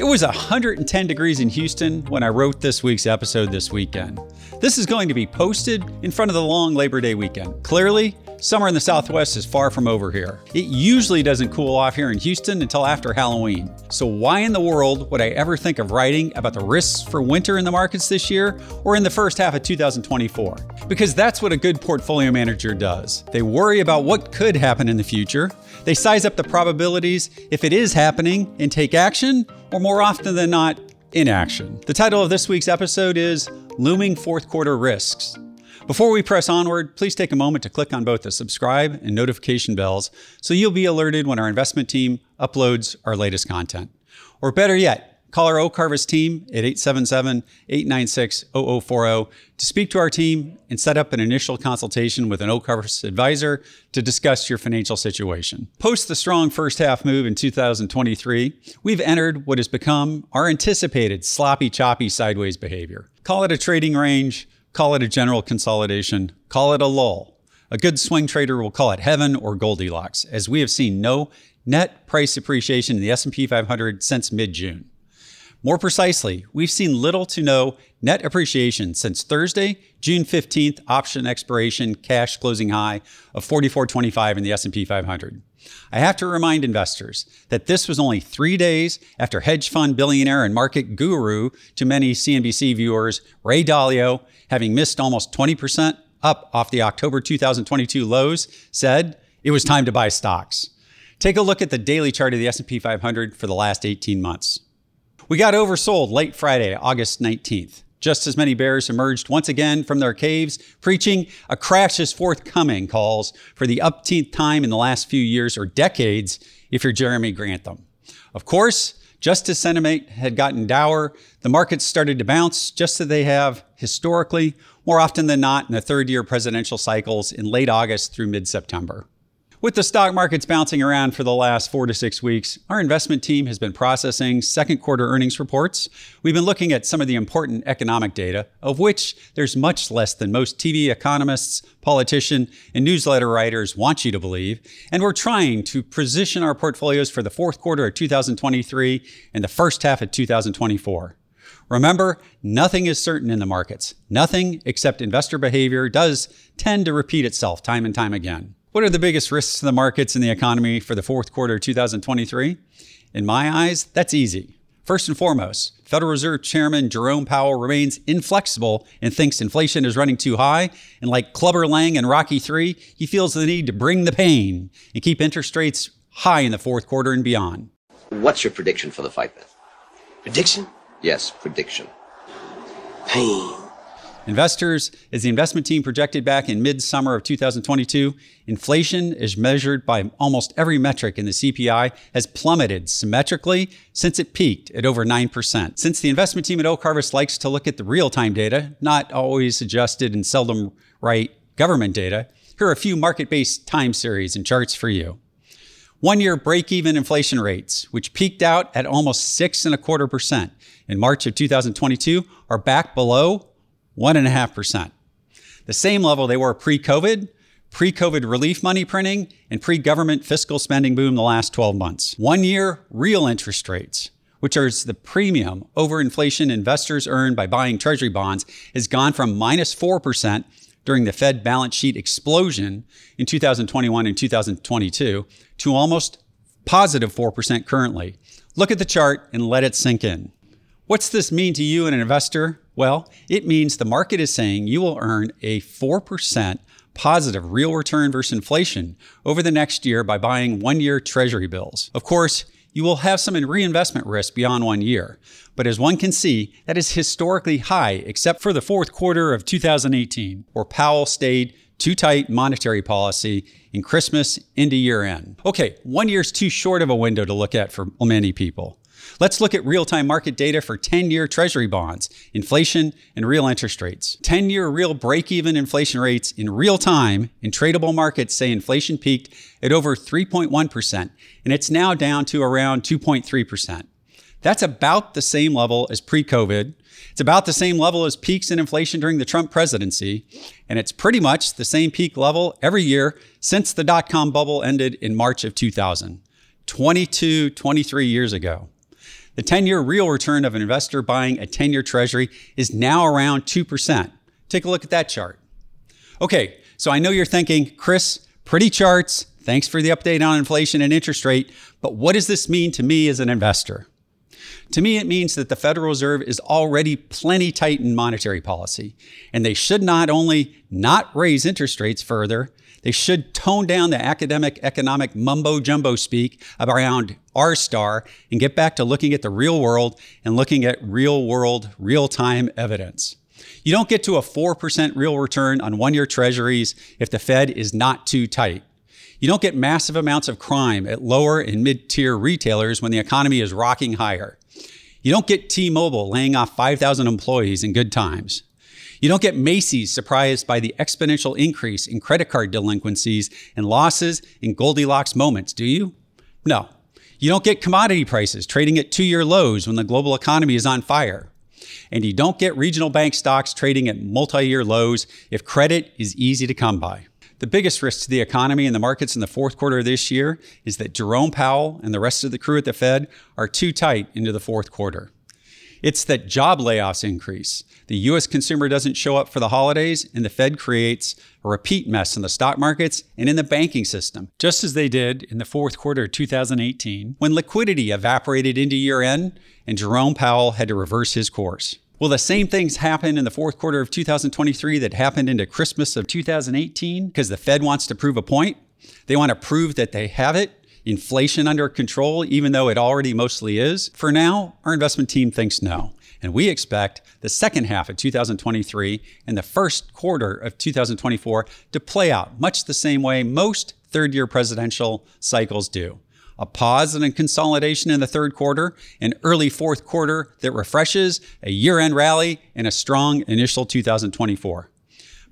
It was 110 degrees in Houston when I wrote this week's episode this weekend. This is going to be posted in front of the long Labor Day weekend. Clearly, summer in the Southwest is far from over here. It usually doesn't cool off here in Houston until after Halloween. So, why in the world would I ever think of writing about the risks for winter in the markets this year or in the first half of 2024? Because that's what a good portfolio manager does. They worry about what could happen in the future, they size up the probabilities if it is happening and take action, or more often than not, inaction. The title of this week's episode is Looming Fourth Quarter Risks. Before we press onward, please take a moment to click on both the subscribe and notification bells so you'll be alerted when our investment team uploads our latest content. Or better yet, Call our Oak Harvest team at 877 896 0040 to speak to our team and set up an initial consultation with an Oak Harvest advisor to discuss your financial situation. Post the strong first half move in 2023, we've entered what has become our anticipated sloppy, choppy sideways behavior. Call it a trading range, call it a general consolidation, call it a lull. A good swing trader will call it heaven or Goldilocks, as we have seen no net price appreciation in the S&P 500 since mid-June. More precisely, we've seen little to no net appreciation since Thursday, June 15th option expiration cash closing high of 44.25 in the S&P 500. I have to remind investors that this was only 3 days after hedge fund billionaire and market guru to many CNBC viewers Ray Dalio, having missed almost 20% up off the October 2022 lows, said it was time to buy stocks. Take a look at the daily chart of the S&P 500 for the last 18 months. We got oversold late Friday, August 19th. Just as many bears emerged once again from their caves, preaching a crash is forthcoming calls for the upteenth time in the last few years or decades if you're Jeremy Grantham. Of course, just as sentiment had gotten dour, the markets started to bounce just as they have historically, more often than not in the third year presidential cycles in late August through mid September. With the stock markets bouncing around for the last four to six weeks, our investment team has been processing second quarter earnings reports. We've been looking at some of the important economic data, of which there's much less than most TV economists, politician, and newsletter writers want you to believe. And we're trying to position our portfolios for the fourth quarter of 2023 and the first half of 2024. Remember, nothing is certain in the markets. Nothing except investor behavior does tend to repeat itself time and time again. What are the biggest risks to the markets and the economy for the fourth quarter of 2023? In my eyes, that's easy. First and foremost, Federal Reserve Chairman Jerome Powell remains inflexible and thinks inflation is running too high. And like Clubber Lang in Rocky 3, he feels the need to bring the pain and keep interest rates high in the fourth quarter and beyond. What's your prediction for the fight then? Prediction? Yes, prediction. Pain. Investors, as the investment team projected back in midsummer of 2022, inflation, as measured by almost every metric in the CPI, has plummeted symmetrically since it peaked at over 9%. Since the investment team at Oak Harvest likes to look at the real time data, not always adjusted and seldom right government data, here are a few market based time series and charts for you. One year break even inflation rates, which peaked out at almost six and a quarter percent in March of 2022, are back below 1.5%. The same level they were pre COVID, pre COVID relief money printing, and pre government fiscal spending boom the last 12 months. One year real interest rates, which is the premium over inflation investors earn by buying treasury bonds, has gone from minus 4% during the Fed balance sheet explosion in 2021 and 2022 to almost positive 4% currently. Look at the chart and let it sink in. What's this mean to you, an investor? Well, it means the market is saying you will earn a 4% positive real return versus inflation over the next year by buying one year treasury bills. Of course, you will have some reinvestment risk beyond one year, but as one can see, that is historically high except for the fourth quarter of 2018, where Powell stayed too tight monetary policy in Christmas into year end. Okay, one year is too short of a window to look at for many people. Let's look at real time market data for 10 year Treasury bonds, inflation, and real interest rates. 10 year real break even inflation rates in real time in tradable markets say inflation peaked at over 3.1%, and it's now down to around 2.3%. That's about the same level as pre COVID. It's about the same level as peaks in inflation during the Trump presidency. And it's pretty much the same peak level every year since the dot com bubble ended in March of 2000, 22, 23 years ago. The 10 year real return of an investor buying a 10 year treasury is now around 2%. Take a look at that chart. Okay, so I know you're thinking, Chris, pretty charts. Thanks for the update on inflation and interest rate. But what does this mean to me as an investor? To me, it means that the Federal Reserve is already plenty tight in monetary policy, and they should not only not raise interest rates further, they should tone down the academic economic mumbo jumbo speak around R star and get back to looking at the real world and looking at real world, real time evidence. You don't get to a 4% real return on one year treasuries if the Fed is not too tight. You don't get massive amounts of crime at lower and mid tier retailers when the economy is rocking higher. You don't get T Mobile laying off 5,000 employees in good times. You don't get Macy's surprised by the exponential increase in credit card delinquencies and losses in Goldilocks moments, do you? No. You don't get commodity prices trading at two year lows when the global economy is on fire. And you don't get regional bank stocks trading at multi year lows if credit is easy to come by. The biggest risk to the economy and the markets in the fourth quarter of this year is that Jerome Powell and the rest of the crew at the Fed are too tight into the fourth quarter. It's that job layoffs increase. The US consumer doesn't show up for the holidays, and the Fed creates a repeat mess in the stock markets and in the banking system, just as they did in the fourth quarter of 2018 when liquidity evaporated into year end and Jerome Powell had to reverse his course. Will the same things happen in the fourth quarter of 2023 that happened into Christmas of 2018 because the Fed wants to prove a point? They want to prove that they have it inflation under control, even though it already mostly is? For now, our investment team thinks no. And we expect the second half of 2023 and the first quarter of 2024 to play out much the same way most third year presidential cycles do. A pause and a consolidation in the third quarter, an early fourth quarter that refreshes, a year end rally, and a strong initial 2024.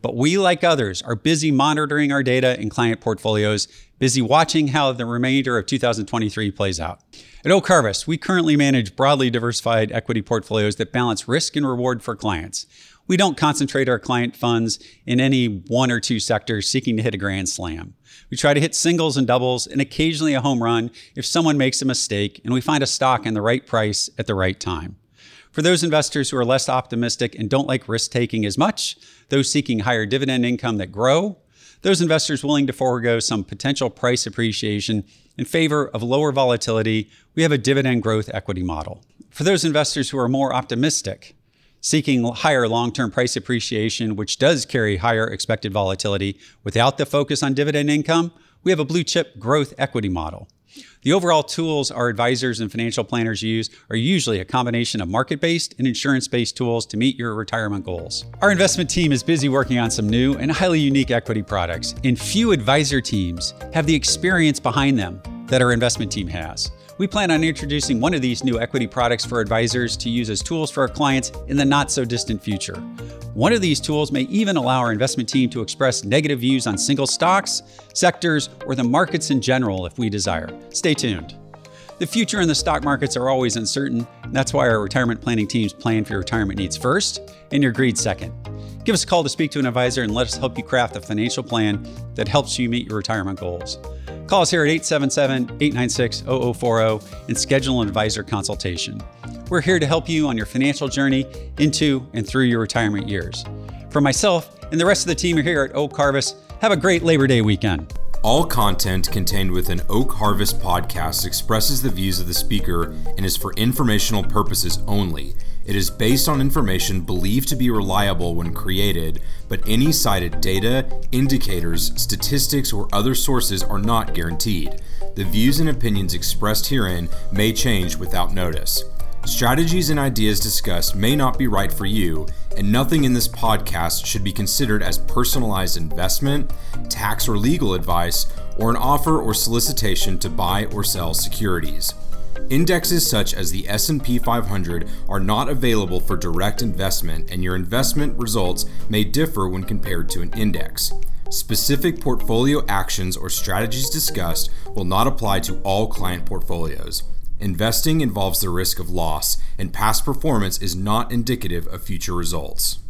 But we, like others, are busy monitoring our data and client portfolios, busy watching how the remainder of 2023 plays out. At Oak Harvest, we currently manage broadly diversified equity portfolios that balance risk and reward for clients. We don't concentrate our client funds in any one or two sectors seeking to hit a grand slam. We try to hit singles and doubles and occasionally a home run if someone makes a mistake and we find a stock in the right price at the right time. For those investors who are less optimistic and don't like risk taking as much, those seeking higher dividend income that grow, those investors willing to forego some potential price appreciation in favor of lower volatility, we have a dividend growth equity model. For those investors who are more optimistic, seeking higher long term price appreciation, which does carry higher expected volatility without the focus on dividend income, we have a blue chip growth equity model. The overall tools our advisors and financial planners use are usually a combination of market based and insurance based tools to meet your retirement goals. Our investment team is busy working on some new and highly unique equity products, and few advisor teams have the experience behind them that our investment team has. We plan on introducing one of these new equity products for advisors to use as tools for our clients in the not so distant future. One of these tools may even allow our investment team to express negative views on single stocks, sectors, or the markets in general if we desire. Stay tuned. The future and the stock markets are always uncertain. That's why our retirement planning teams plan for your retirement needs first and your greed second. Give us a call to speak to an advisor and let us help you craft a financial plan that helps you meet your retirement goals. Call us here at 877 896 0040 and schedule an advisor consultation. We're here to help you on your financial journey into and through your retirement years. For myself and the rest of the team here at Oak Harvest, have a great Labor Day weekend. All content contained within Oak Harvest podcast expresses the views of the speaker and is for informational purposes only. It is based on information believed to be reliable when created, but any cited data, indicators, statistics, or other sources are not guaranteed. The views and opinions expressed herein may change without notice. Strategies and ideas discussed may not be right for you, and nothing in this podcast should be considered as personalized investment, tax or legal advice, or an offer or solicitation to buy or sell securities. Indexes such as the S&P 500 are not available for direct investment and your investment results may differ when compared to an index. Specific portfolio actions or strategies discussed will not apply to all client portfolios. Investing involves the risk of loss, and past performance is not indicative of future results.